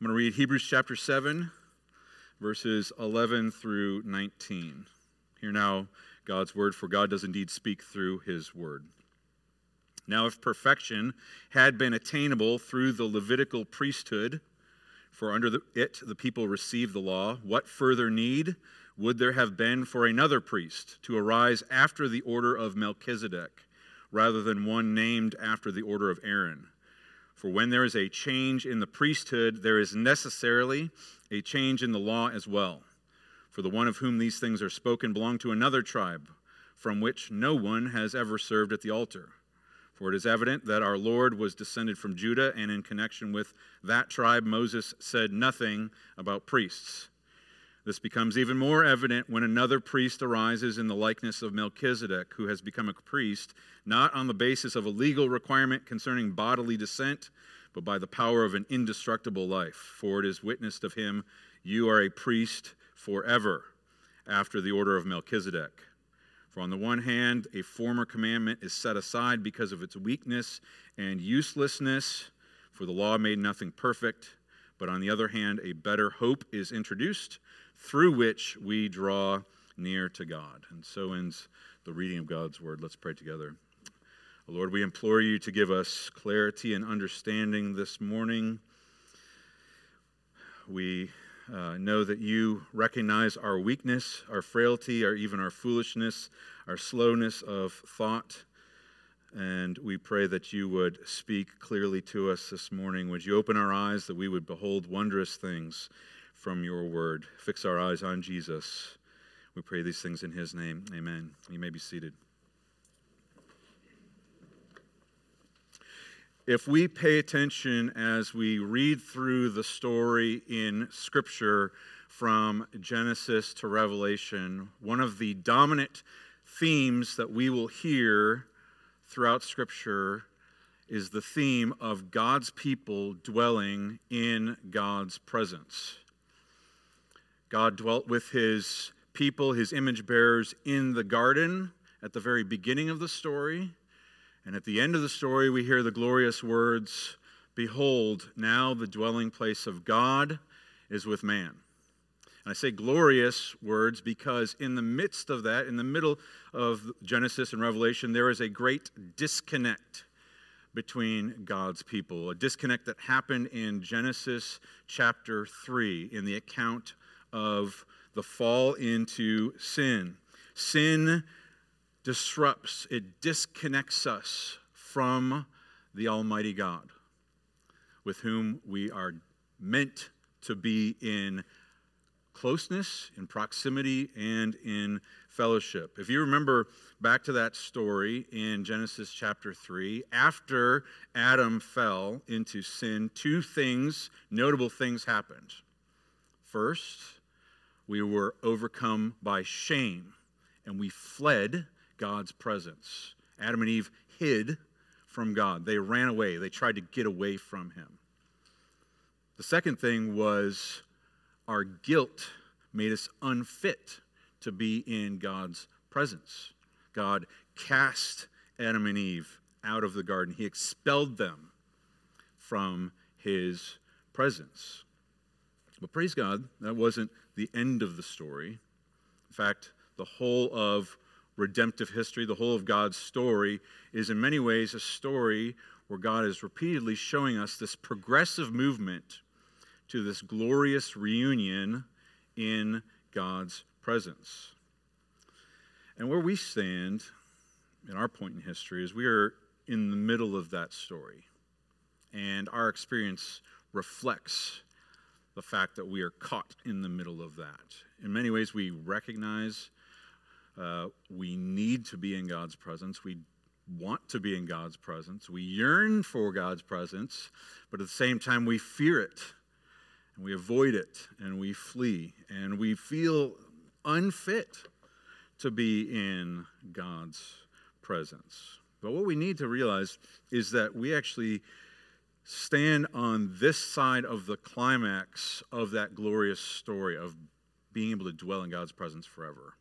I'm going to read Hebrews chapter 7, verses 11 through 19. Hear now God's word, for God does indeed speak through his word. Now, if perfection had been attainable through the Levitical priesthood, for under the, it the people received the law, what further need would there have been for another priest to arise after the order of Melchizedek, rather than one named after the order of Aaron? For when there is a change in the priesthood, there is necessarily a change in the law as well. For the one of whom these things are spoken belonged to another tribe, from which no one has ever served at the altar. For it is evident that our Lord was descended from Judah, and in connection with that tribe, Moses said nothing about priests. This becomes even more evident when another priest arises in the likeness of Melchizedek, who has become a priest not on the basis of a legal requirement concerning bodily descent, but by the power of an indestructible life. For it is witnessed of him, You are a priest forever, after the order of Melchizedek. For on the one hand, a former commandment is set aside because of its weakness and uselessness, for the law made nothing perfect. But on the other hand, a better hope is introduced through which we draw near to God. And so ends the reading of God's word. Let's pray together. Lord, we implore you to give us clarity and understanding this morning. We uh, know that you recognize our weakness, our frailty, or even our foolishness, our slowness of thought. And we pray that you would speak clearly to us this morning. Would you open our eyes that we would behold wondrous things from your word? Fix our eyes on Jesus. We pray these things in his name. Amen. You may be seated. If we pay attention as we read through the story in Scripture from Genesis to Revelation, one of the dominant themes that we will hear throughout Scripture is the theme of God's people dwelling in God's presence. God dwelt with his people, his image bearers, in the garden at the very beginning of the story. And at the end of the story, we hear the glorious words Behold, now the dwelling place of God is with man. I say glorious words because in the midst of that, in the middle of Genesis and Revelation, there is a great disconnect between God's people. A disconnect that happened in Genesis chapter 3 in the account of the fall into sin. Sin disrupts, it disconnects us from the Almighty God, with whom we are meant to be in closeness, in proximity, and in fellowship. If you remember back to that story in Genesis chapter 3, after Adam fell into sin, two things, notable things happened. First, we were overcome by shame and we fled God's presence. Adam and Eve hid from God. They ran away. They tried to get away from him. The second thing was our guilt made us unfit to be in God's presence. God cast Adam and Eve out of the garden, He expelled them from His presence. But praise God, that wasn't the end of the story. In fact, the whole of redemptive history, the whole of God's story, is in many ways a story where God is repeatedly showing us this progressive movement to this glorious reunion in God's presence. And where we stand in our point in history is we are in the middle of that story. And our experience reflects the fact that we are caught in the middle of that. In many ways, we recognize uh, we need to be in God's presence. We want to be in God's presence. We yearn for God's presence, but at the same time, we fear it and we avoid it and we flee and we feel unfit to be in God's presence. But what we need to realize is that we actually stand on this side of the climax of that glorious story of being able to dwell in God's presence forever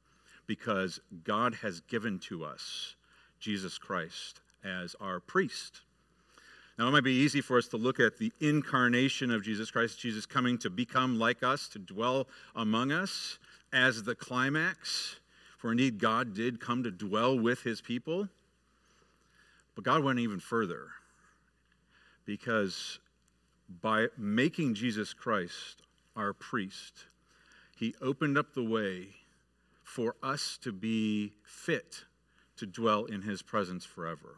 because God has given to us Jesus Christ as our priest. Now, it might be easy for us to look at the incarnation of Jesus Christ, Jesus coming to become like us, to dwell among us, as the climax. For indeed, God did come to dwell with his people. But God went even further because by making Jesus Christ our priest, he opened up the way for us to be fit to dwell in his presence forever.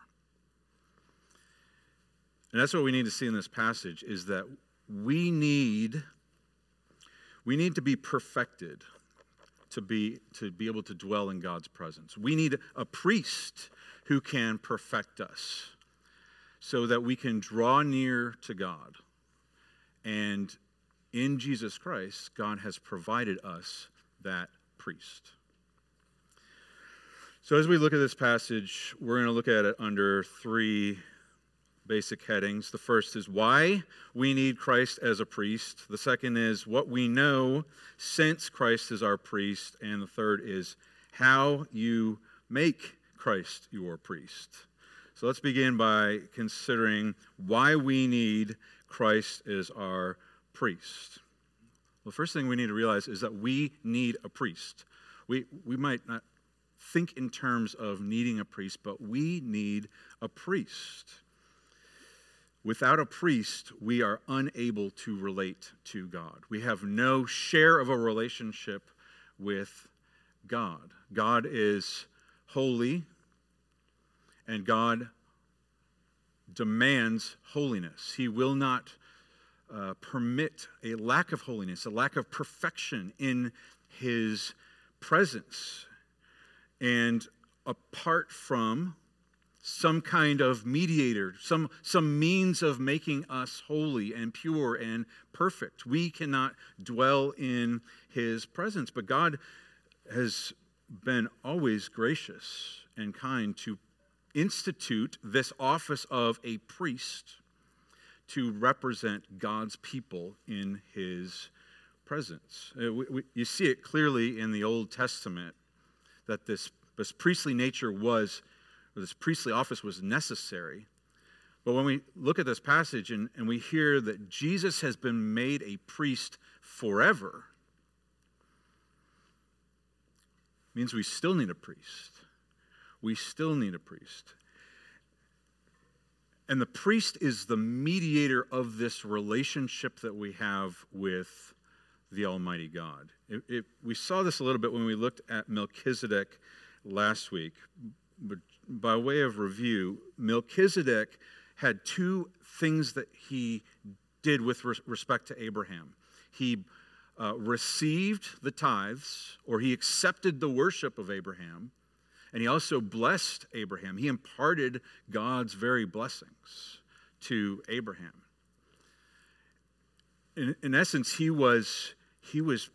And that's what we need to see in this passage is that we need we need to be perfected to be to be able to dwell in God's presence. We need a priest who can perfect us so that we can draw near to God. And in Jesus Christ, God has provided us that priest. So, as we look at this passage, we're going to look at it under three basic headings. The first is why we need Christ as a priest. The second is what we know since Christ is our priest. And the third is how you make Christ your priest. So let's begin by considering why we need Christ as our priest. The first thing we need to realize is that we need a priest. We, we might not think in terms of needing a priest, but we need a priest. Without a priest, we are unable to relate to God. We have no share of a relationship with God. God is holy, and God demands holiness. He will not uh, permit a lack of holiness, a lack of perfection in his presence. And apart from some kind of mediator, some, some means of making us holy and pure and perfect, we cannot dwell in his presence. But God has been always gracious and kind to institute this office of a priest to represent God's people in his presence. Uh, you see it clearly in the Old Testament that this, this priestly nature was, this priestly office was necessary. But when we look at this passage and, and we hear that Jesus has been made a priest forever, means we still need a priest. We still need a priest. And the priest is the mediator of this relationship that we have with the Almighty God. It, it, we saw this a little bit when we looked at Melchizedek last week. But by way of review, Melchizedek had two things that he did with respect to Abraham. He uh, received the tithes, or he accepted the worship of Abraham, and he also blessed Abraham. He imparted God's very blessings to Abraham. In, in essence, he was, he was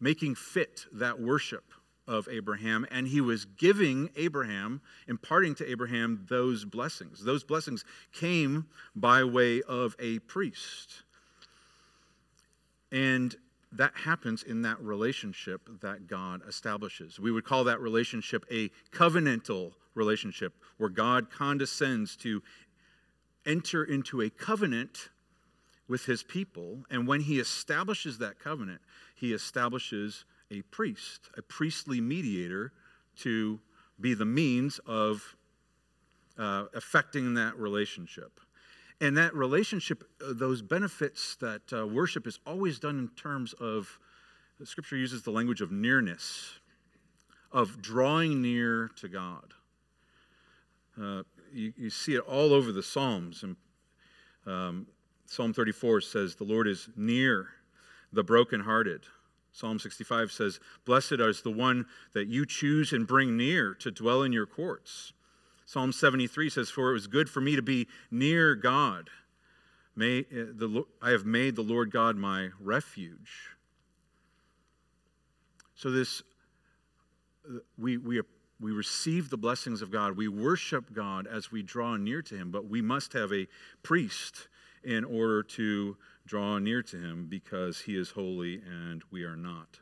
making fit that worship of Abraham, and he was giving Abraham, imparting to Abraham those blessings. Those blessings came by way of a priest. And that happens in that relationship that God establishes. We would call that relationship a covenantal relationship, where God condescends to enter into a covenant with his people. And when he establishes that covenant, he establishes a priest, a priestly mediator to be the means of uh, affecting that relationship. And that relationship, uh, those benefits that uh, worship is always done in terms of, Scripture uses the language of nearness, of drawing near to God. Uh, you, you, see it all over the Psalms. And, um, Psalm 34 says, The Lord is near the brokenhearted. Psalm 65 says, Blessed is the one that you choose and bring near to dwell in your courts. Psalm 73 says, For it was good for me to be near God. May, uh, the, I have made the Lord God my refuge. So, this, we, we, we receive the blessings of God. We worship God as we draw near to Him, but we must have a priest in order to draw near to Him because He is holy and we are not.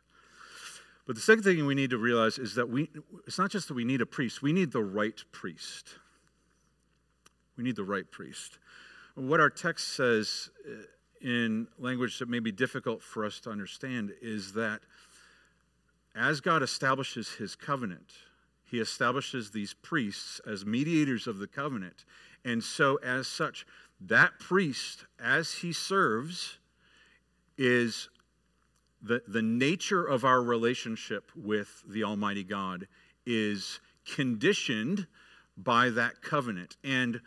But the second thing we need to realize is that we, it's not just that we need a priest, we need the right priest. We need the right priest. What our text says uh, in language that may be difficult for us to understand is that as God establishes his covenant, he establishes these priests as mediators of the covenant. And so, as such, that priest, as he serves, is the, the nature of our relationship with the Almighty God is conditioned by that covenant and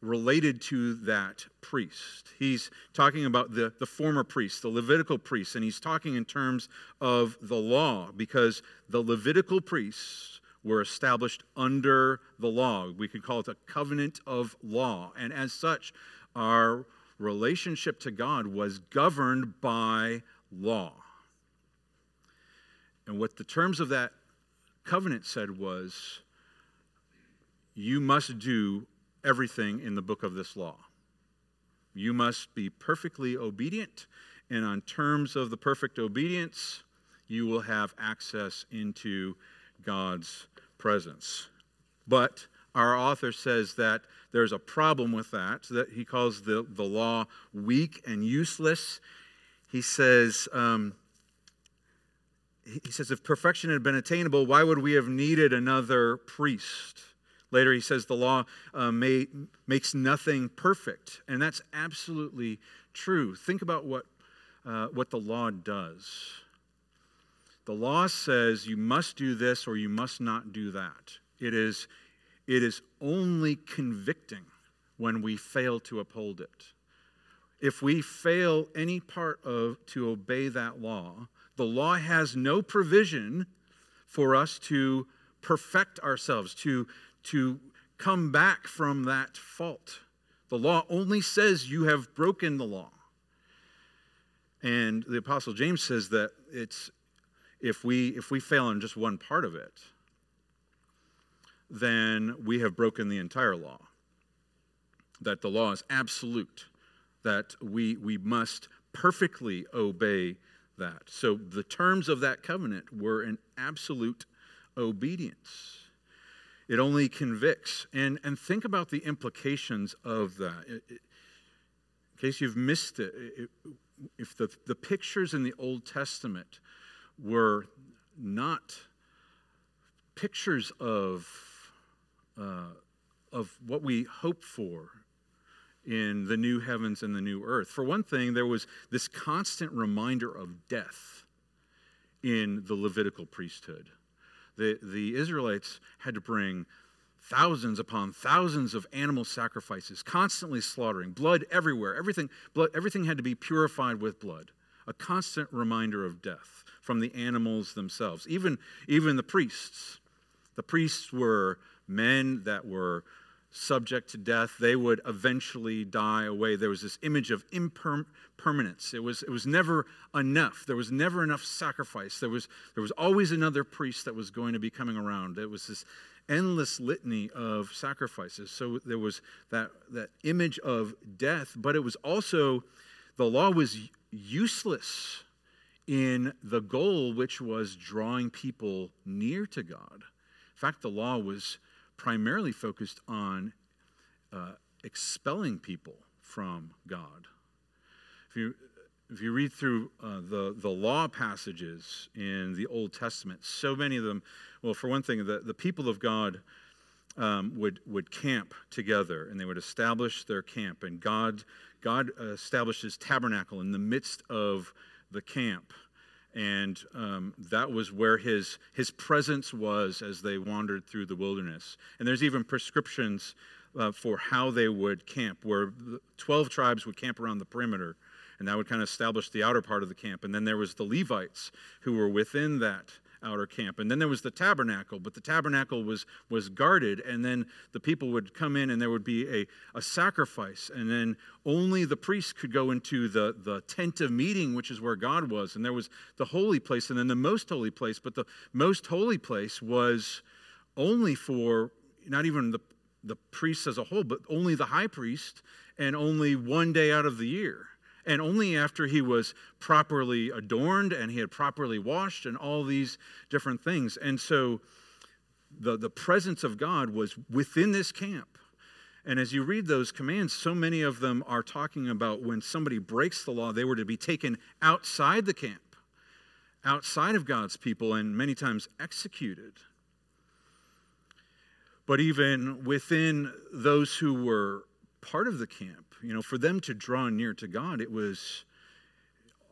related to that priest. He's talking about the, the former priest, the Levitical priest, and he's talking in terms of the law because the Levitical priests were established under the law. We could call it a covenant of law. And as such, our relationship to God was governed by law. And what the terms of that covenant said was you must do everything in the book of this law. You must be perfectly obedient, and on terms of the perfect obedience, you will have access into God's presence. But our author says that there's a problem with that, that he calls the, the law weak and useless. He says, um, he says, if perfection had been attainable, why would we have needed another priest? Later, he says the law uh, may, makes nothing perfect. And that's absolutely true. Think about what, uh, what the law does. The law says you must do this or you must not do that. It is, it is only convicting when we fail to uphold it. If we fail any part of to obey that law, the law has no provision for us to perfect ourselves, to to come back from that fault. The law only says you have broken the law. And the apostle James says that it's if we if we fail in just one part of it, then we have broken the entire law. That the law is absolute, that we we must perfectly obey that. So the terms of that covenant were an absolute obedience. It only convicts. And, and think about the implications of that. It, it, in case you've missed it, it, if the, the pictures in the Old Testament were not pictures of, uh, of what we hope for in the new heavens and the new earth. For one thing, there was this constant reminder of death in the Levitical priesthood the, the Israelites had to bring thousands upon thousands of animal sacrifices, constantly slaughtering, blood everywhere. Everything, blood, everything had to be purified with blood. A constant reminder of death from the animals themselves. Even, even the priests. The priests were men that were subject to death. They would eventually die away. There was this image of impermanence. It was, it was never enough. There was never enough sacrifice. There was, there was always another priest that was going to be coming around. It was this endless litany of sacrifices. So there was that, that image of death, but it was also, the law was useless in the goal, which was drawing people near to God. In fact, the law was primarily focused on uh, expelling people from God. If you, if you read through uh, the, the law passages in the Old Testament, so many of them, well, for one thing, the, the people of God um, would, would camp together and they would establish their camp. And God, God established his tabernacle in the midst of the camp and um, that was where his, his presence was as they wandered through the wilderness. And there's even prescriptions uh, for how they would camp, where 12 tribes would camp around the perimeter, and that would kind of establish the outer part of the camp. And then there was the Levites who were within that outer camp. And then there was the tabernacle, but the tabernacle was, was guarded, and then the people would come in and there would be a, a sacrifice, and then only the priest could go into the, the tent of meeting, which is where God was. And there was the holy place, and then the most holy place, but the most holy place was only for not even the, the priests as a whole, but only the high priest, and only one day out of the year and only after he was properly adorned and he had properly washed and all these different things. And so the, the presence of God was within this camp. And as you read those commands, so many of them are talking about when somebody breaks the law, they were to be taken outside the camp, outside of God's people, and many times executed. But even within those who were part of the camp, you know, for them to draw near to God, it was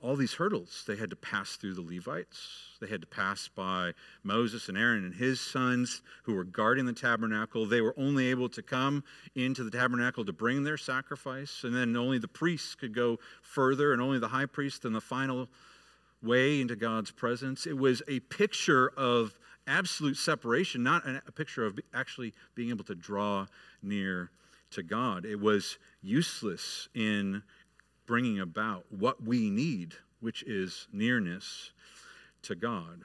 all these hurdles. They had to pass through the Levites. They had to pass by Moses and Aaron and his sons who were guarding the tabernacle. They were only able to come into the tabernacle to bring their sacrifice, and then only the priests could go further, and only the high priest and the final way into God's presence. It was a picture of absolute separation, not a picture of actually being able to draw near to God. It was useless in bringing about what we need, which is nearness to God.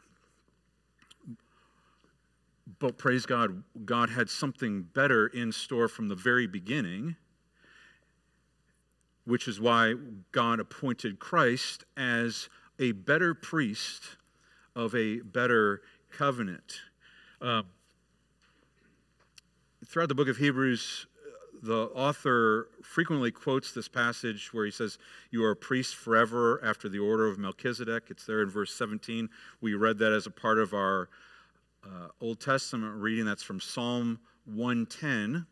But praise God, God had something better in store from the very beginning, which is why God appointed Christ as a better priest of a better covenant. Uh, throughout the book of Hebrews, the author frequently quotes this passage where he says, You are a priest forever after the order of Melchizedek. It's there in verse 17. We read that as a part of our uh, Old Testament reading. That's from Psalm 110.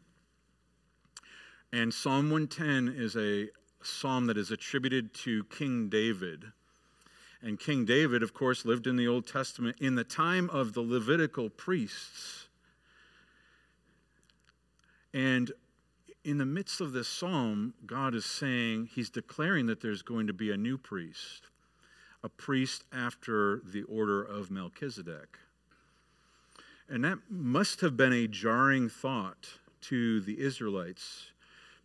And Psalm 110 is a psalm that is attributed to King David. And King David, of course, lived in the Old Testament in the time of the Levitical priests. And in the midst of this psalm, God is saying, He's declaring that there's going to be a new priest, a priest after the order of Melchizedek. And that must have been a jarring thought to the Israelites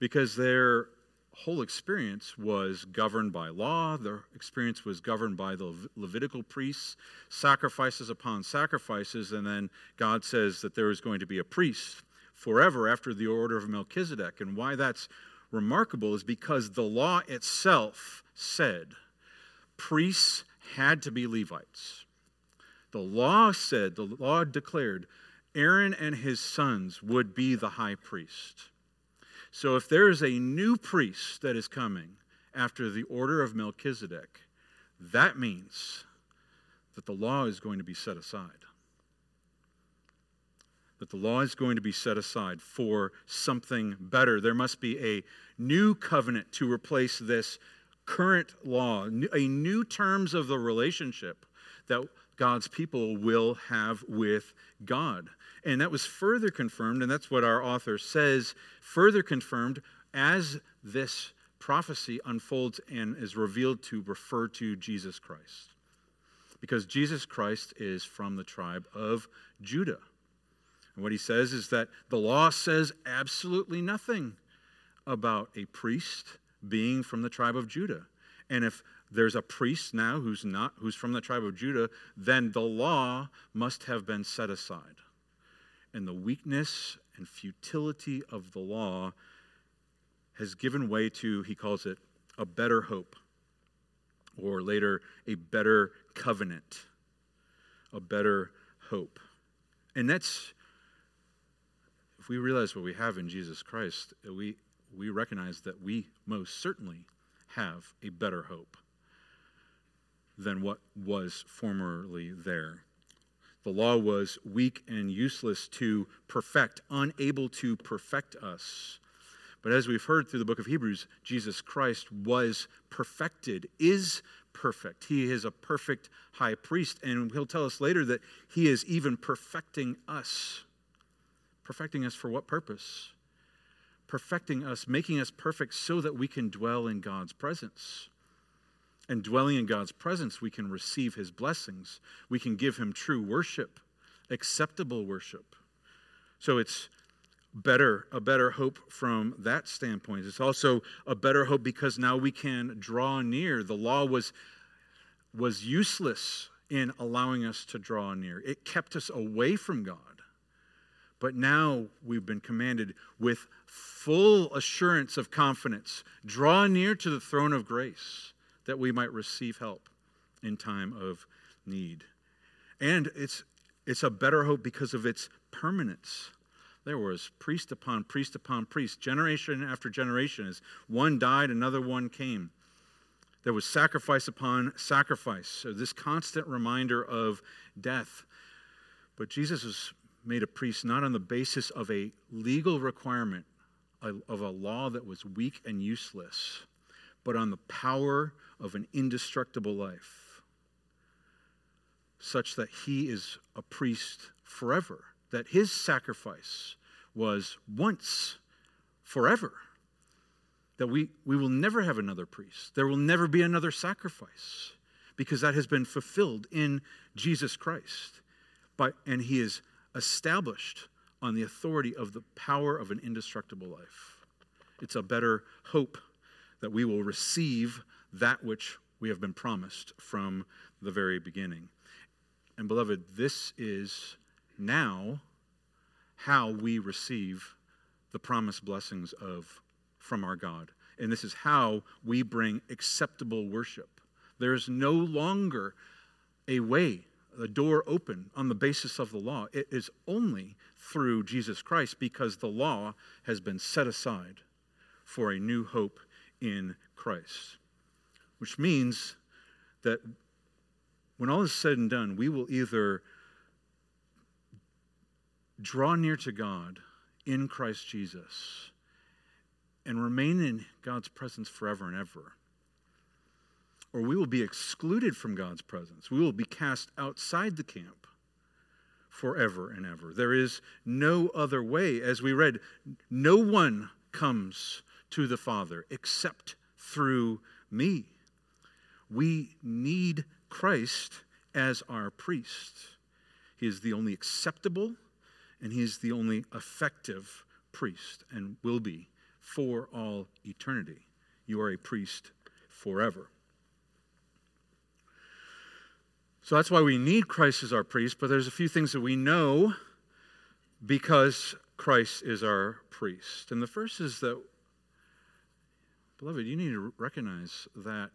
because their whole experience was governed by law. Their experience was governed by the Levitical priests, sacrifices upon sacrifices, and then God says that there is going to be a priest forever after the order of Melchizedek. And why that's remarkable is because the law itself said priests had to be Levites. The law said, the law declared, Aaron and his sons would be the high priest. So if there is a new priest that is coming after the order of Melchizedek, that means that the law is going to be set aside that the law is going to be set aside for something better. There must be a new covenant to replace this current law, a new terms of the relationship that God's people will have with God. And that was further confirmed, and that's what our author says, further confirmed as this prophecy unfolds and is revealed to refer to Jesus Christ. Because Jesus Christ is from the tribe of Judah. And what he says is that the law says absolutely nothing about a priest being from the tribe of Judah. And if there's a priest now who's not who's from the tribe of Judah, then the law must have been set aside. And the weakness and futility of the law has given way to, he calls it, a better hope, or later, a better covenant, a better hope. And that's we realize what we have in Jesus Christ, uh, we, we recognize that we most certainly have a better hope than what was formerly there. The law was weak and useless to perfect, unable to perfect us. But as we've heard through the book of Hebrews, Jesus Christ was perfected, is perfect. He is a perfect high priest. And he'll tell us later that he is even perfecting us Perfecting us for what purpose? Perfecting us, making us perfect so that we can dwell in God's presence. And dwelling in God's presence, we can receive his blessings. We can give him true worship, acceptable worship. So it's better, a better hope from that standpoint. It's also a better hope because now we can draw near. The law was, was useless in allowing us to draw near, it kept us away from God. But now we've been commanded with full assurance of confidence draw near to the throne of grace that we might receive help in time of need. And it's, it's a better hope because of its permanence. there was priest upon priest upon priest, generation after generation. As one died, another one came. There was sacrifice upon sacrifice. So, this constant reminder of death. But Jesus was made a priest not on the basis of a legal requirement of a law that was weak and useless, but on the power of an indestructible life, such that he is a priest forever, that his sacrifice was once forever that we, we will never have another priest. There will never be another sacrifice because that has been fulfilled in Jesus Christ. But, and he is established on the authority of the power of an indestructible life. It's a better hope that we will receive that which we have been promised from the very beginning. And beloved, this is now how we receive the promised blessings of from our God. And this is how we bring acceptable worship. There is no longer a way, a door open on the basis of the law. It is only through Jesus Christ because the law has been set aside for a new hope in Christ. Which means that when all is said and done, we will either draw near to God in Christ Jesus and remain in God's presence forever and ever. Or we will be excluded from God's presence. We will be cast outside the camp forever and ever. There is no other way. As we read, no one comes to the Father except through me. We need Christ as our priest. He is the only acceptable and he is the only effective priest and will be for all eternity. You are a priest forever. So that's why we need Christ as our priest, but there's a few things that we know because Christ is our priest. And the first is that, beloved, you need to recognize that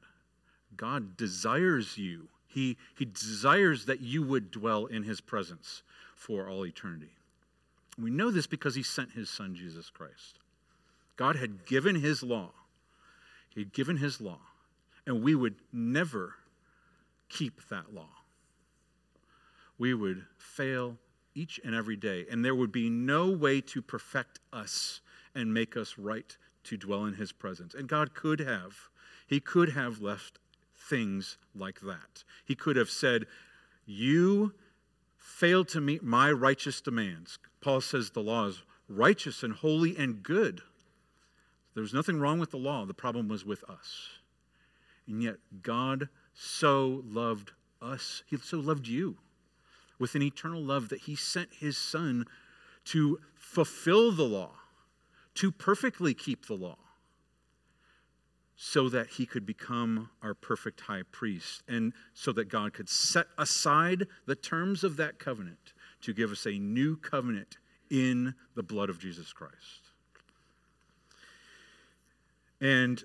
God desires you. He, he desires that you would dwell in his presence for all eternity. We know this because he sent his son, Jesus Christ. God had given his law. He had given his law, and we would never keep that law. We would fail each and every day, and there would be no way to perfect us and make us right to dwell in his presence. And God could have. He could have left things like that. He could have said, You failed to meet my righteous demands. Paul says the law is righteous and holy and good. There was nothing wrong with the law, the problem was with us. And yet, God so loved us, He so loved you with an eternal love that He sent His Son to fulfill the law, to perfectly keep the law, so that He could become our perfect high priest, and so that God could set aside the terms of that covenant to give us a new covenant in the blood of Jesus Christ. And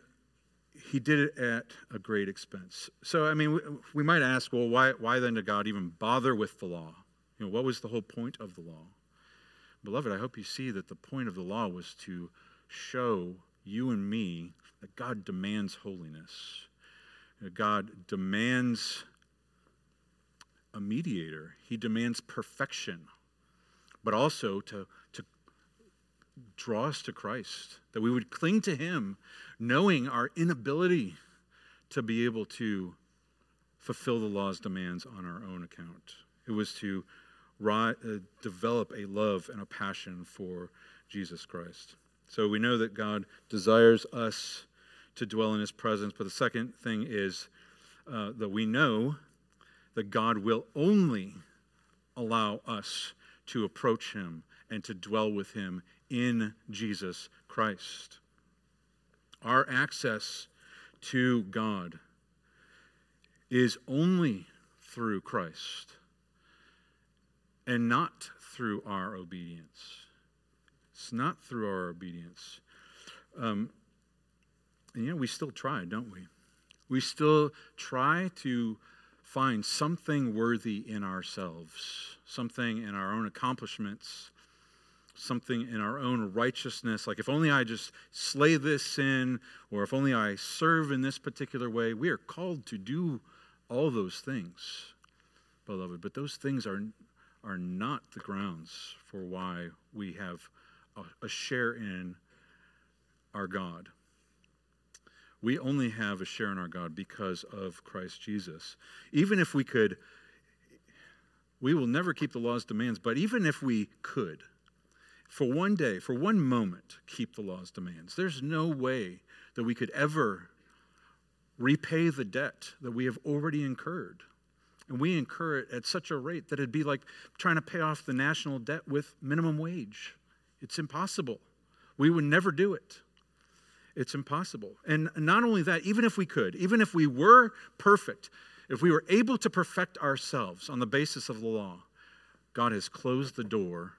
he did it at a great expense. So, I mean, we, we, might ask, well, why, why then did God even bother with the law? You know, what was the whole point of the law? Beloved, I hope you see that the point of the law was to show you and me that God demands holiness. God demands a mediator, He demands perfection, but also to draw us to Christ, that we would cling to Him, knowing our inability to be able to fulfill the law's demands on our own account. It was to uh, develop a love and a passion for Jesus Christ. So we know that God desires us to dwell in His presence. But the second thing is uh, that we know that God will only allow us to approach Him and to dwell with Him in Jesus Christ. Our access to God is only through Christ and not through our obedience. It's not through our obedience. Um, and yet we still try, don't we? We still try to find something worthy in ourselves, something in our own accomplishments, something in our own righteousness, like if only I just slay this sin, or if only I serve in this particular way. We are called to do all those things, beloved, but those things are, are not the grounds for why we have a, a share in our God. We only have a share in our God because of Christ Jesus. Even if we could, we will never keep the law's demands, but even if we could, for one day, for one moment, keep the law's demands. There's no way that we could ever repay the debt that we have already incurred. And we incur it at such a rate that it'd be like trying to pay off the national debt with minimum wage. It's impossible. We would never do it. It's impossible. And not only that, even if we could, even if we were perfect, if we were able to perfect ourselves on the basis of the law, God has closed the door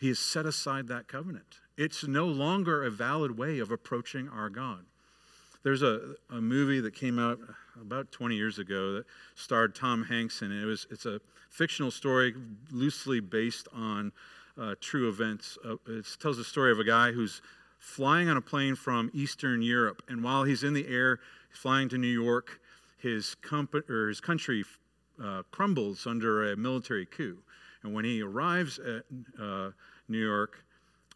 he has set aside that covenant. It's no longer a valid way of approaching our God. There's a, a movie that came out about 20 years ago that starred Tom Hanks in it. was, it's a fictional story loosely based on uh, true events. Uh, it tells the story of a guy who's flying on a plane from Eastern Europe, and while he's in the air, flying to New York, his, comp- or his country uh, crumbles under a military coup. And when he arrives at uh, New York,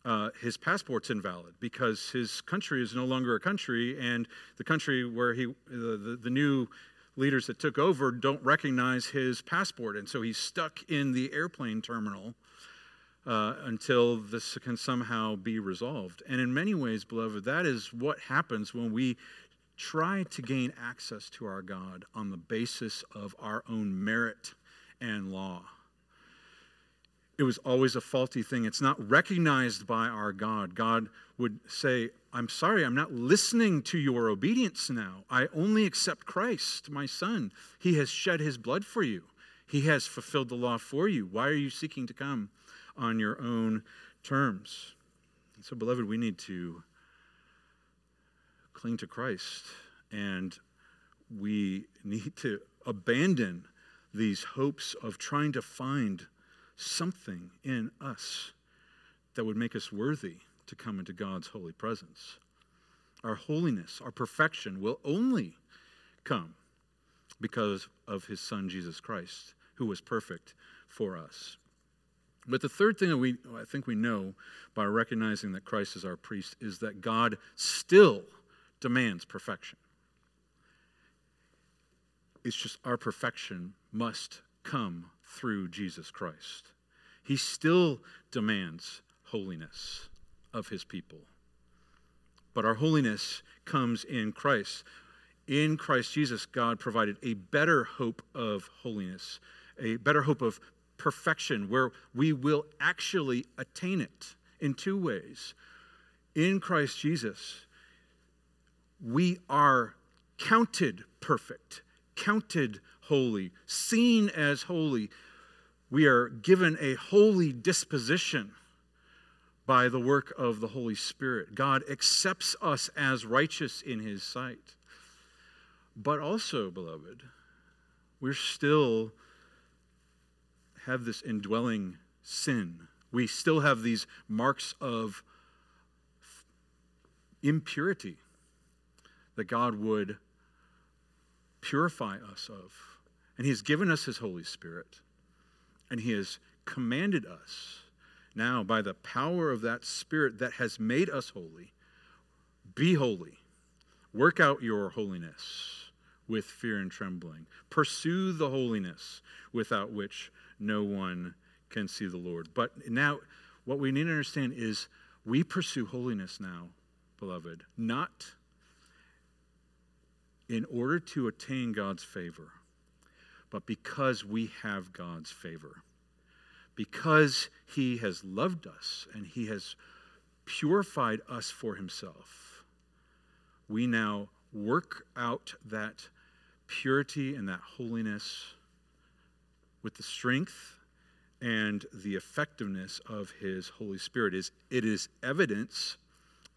uh, his passport's invalid because his country is no longer a country, and the country where he, the, the, the new leaders that took over don't recognize his passport, and so he's stuck in the airplane terminal uh, until this can somehow be resolved. And in many ways, beloved, that is what happens when we try to gain access to our God on the basis of our own merit and law it was always a faulty thing. It's not recognized by our God. God would say, I'm sorry, I'm not listening to your obedience now. I only accept Christ, my son. He has shed his blood for you, he has fulfilled the law for you. Why are you seeking to come on your own terms? So, beloved, we need to cling to Christ and we need to abandon these hopes of trying to find something in us that would make us worthy to come into God's holy presence. Our holiness, our perfection will only come because of his son Jesus Christ, who was perfect for us. But the third thing that we I think we know by recognizing that Christ is our priest is that God still demands perfection. It's just our perfection must come through Jesus Christ. He still demands holiness of his people. But our holiness comes in Christ. In Christ Jesus, God provided a better hope of holiness, a better hope of perfection, where we will actually attain it in two ways. In Christ Jesus, we are counted perfect, counted holy, seen as holy, we are given a holy disposition by the work of the Holy Spirit. God accepts us as righteous in His sight. But also, beloved, we're still have this indwelling sin. We still have these marks of impurity that God would purify us of. And He's given us His Holy Spirit. And He has commanded us now by the power of that Spirit that has made us holy be holy. Work out your holiness with fear and trembling. Pursue the holiness without which no one can see the Lord. But now, what we need to understand is we pursue holiness now, beloved, not in order to attain God's favor but because we have God's favor. Because He has loved us and He has purified us for Himself, we now work out that purity and that holiness with the strength and the effectiveness of his holy spirit is it is evidence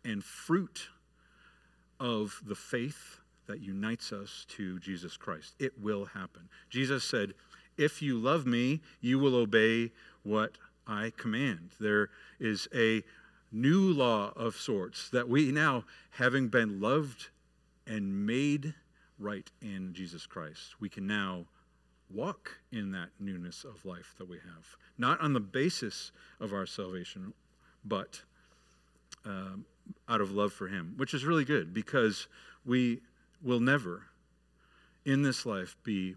and fruit of the faith that unites us to Jesus Christ. It will happen. Jesus said, If you love me, you will obey what I command. There is a new law of sorts that we now, having been loved and made right in Jesus Christ, we can now walk in that newness of life that we have. Not on the basis of our salvation, but um, out of love for Him, which is really good because we will never in this life be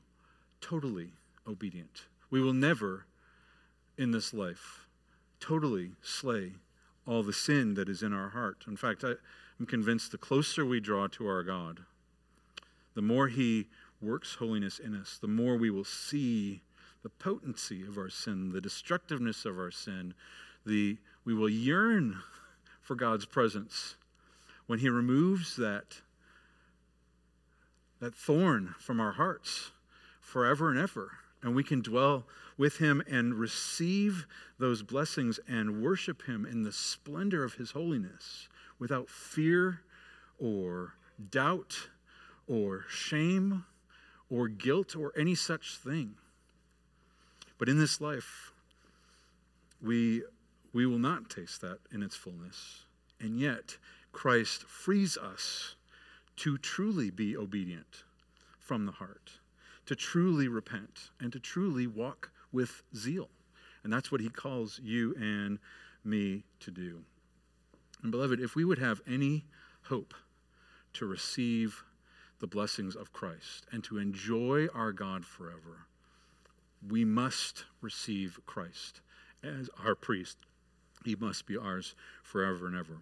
totally obedient. We will never in this life totally slay all the sin that is in our heart. In fact, I, am convinced the closer we draw to our God, the more He works holiness in us, the more we will see the potency of our sin, the destructiveness of our sin. The, we will yearn for God's presence when He removes that, that thorn from our hearts forever and ever. And we can dwell with Him and receive those blessings and worship Him in the splendor of His holiness without fear or doubt or shame or guilt or any such thing. But in this life, we, we will not taste that in its fullness. And yet, Christ frees us to truly be obedient from the heart, to truly repent, and to truly walk with zeal. And that's what he calls you and me to do. And beloved, if we would have any hope to receive the blessings of Christ and to enjoy our God forever, we must receive Christ as our priest. He must be ours forever and ever.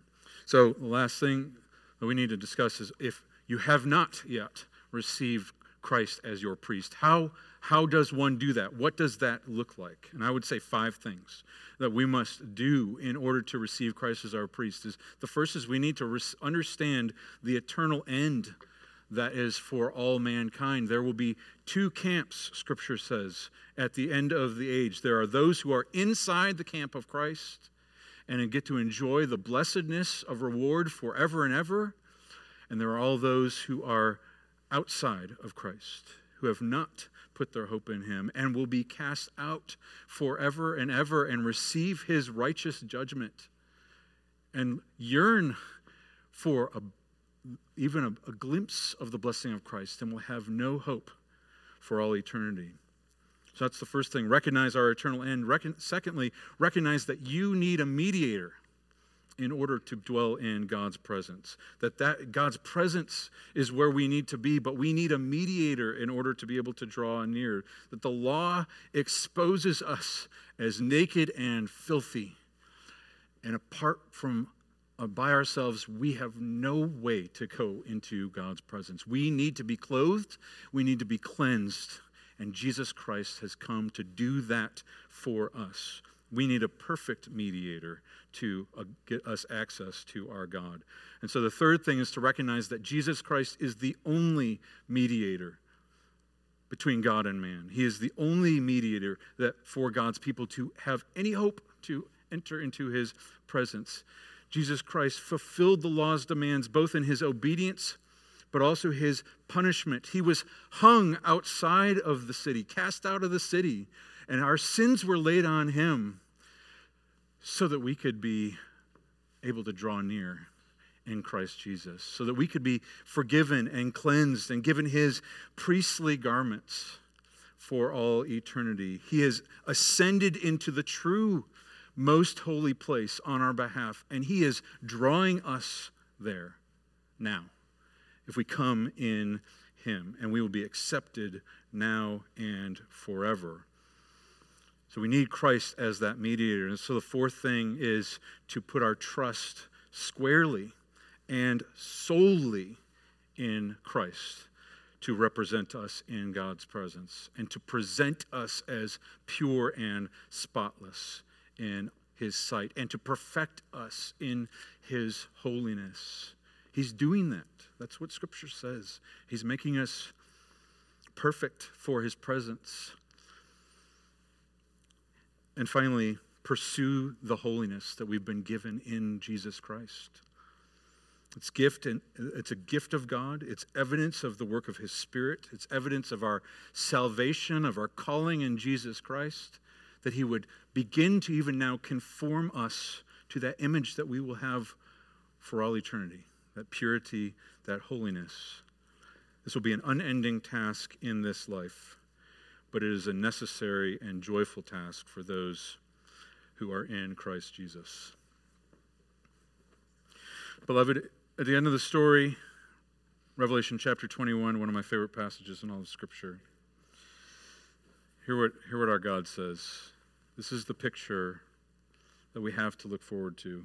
So, the last thing that we need to discuss is if you have not yet received Christ as your priest, how, how does one do that? What does that look like? And I would say five things that we must do in order to receive Christ as our priest. Is the first is we need to res- understand the eternal end that is for all mankind. There will be two camps, Scripture says, at the end of the age. There are those who are inside the camp of Christ and get to enjoy the blessedness of reward forever and ever. And there are all those who are outside of Christ, who have not put their hope in him, and will be cast out forever and ever and receive his righteous judgment and yearn for a even a, a, glimpse of the blessing of Christ and will have no hope for all eternity. So that's the first thing. Recognize our eternal end. Recon- secondly, recognize that you need a mediator in order to dwell in God's presence. That, that God's presence is where we need to be, but we need a mediator in order to be able to draw near. That the law exposes us as naked and filthy. And apart from uh, by ourselves, we have no way to go into God's presence. We need to be clothed, we need to be cleansed, and Jesus Christ has come to do that for us. We need a perfect mediator to uh, get us access to our God. And so the third thing is to recognize that Jesus Christ is the only mediator between God and man. He is the only mediator that for God's people to have any hope to enter into his presence. Jesus Christ fulfilled the law's demands both in his obedience but also his punishment. He was hung outside of the city, cast out of the city, and our sins were laid on him so that we could be able to draw near in Christ Jesus, so that we could be forgiven and cleansed and given his priestly garments for all eternity. He has ascended into the true most holy place on our behalf, and He is drawing us there now if we come in Him, and we will be accepted now and forever. So we need Christ as that mediator. And so the fourth thing is to put our trust squarely and solely in Christ to represent us in God's presence and to present us as pure and spotless in his sight and to perfect us in his holiness. He's doing that. That's what scripture says. He's making us perfect for his presence. And finally, pursue the holiness that we've been given in Jesus Christ. It's gift and it's a gift of God. It's evidence of the work of his spirit. It's evidence of our salvation, of our calling in Jesus Christ that He would begin to even now conform us to that image that we will have for all eternity, that purity, that holiness. This will be an unending task in this life, but it is a necessary and joyful task for those who are in Christ Jesus. Beloved, at the end of the story, Revelation chapter 21, one of my favorite passages in all of Scripture. Hear what, hear what our God says. This is the picture that we have to look forward to.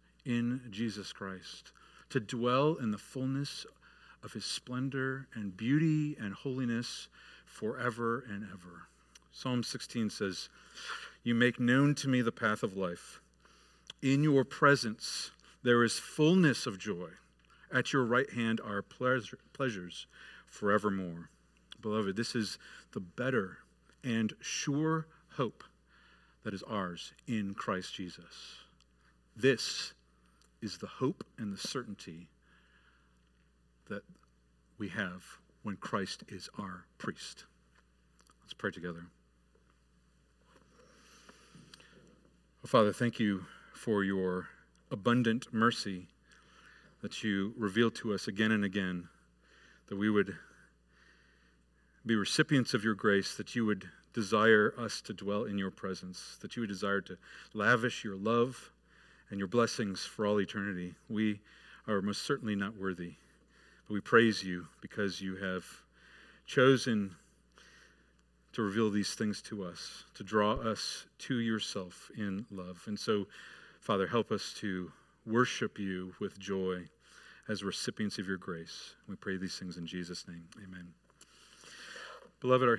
in Jesus Christ to dwell in the fullness of his splendor and beauty and holiness forever and ever. Psalm 16 says, You make known to me the path of life. In your presence, there is fullness of joy. At your right hand are pleasure, pleasures forevermore. Beloved, this is the better and sure hope that is ours in Christ Jesus. This is the hope and the certainty that we have when Christ is our priest. Let's pray together. Oh, Father, thank you for your abundant mercy that you reveal to us again and again, that we would be recipients of your grace, that you would desire us to dwell in your presence, that you would desire to lavish your love and your blessings for all eternity. We are most certainly not worthy, but we praise you because you have chosen to reveal these things to us, to draw us to yourself in love. And so, Father, help us to worship you with joy as recipients of your grace. We pray these things in Jesus' name. Amen. Beloved, our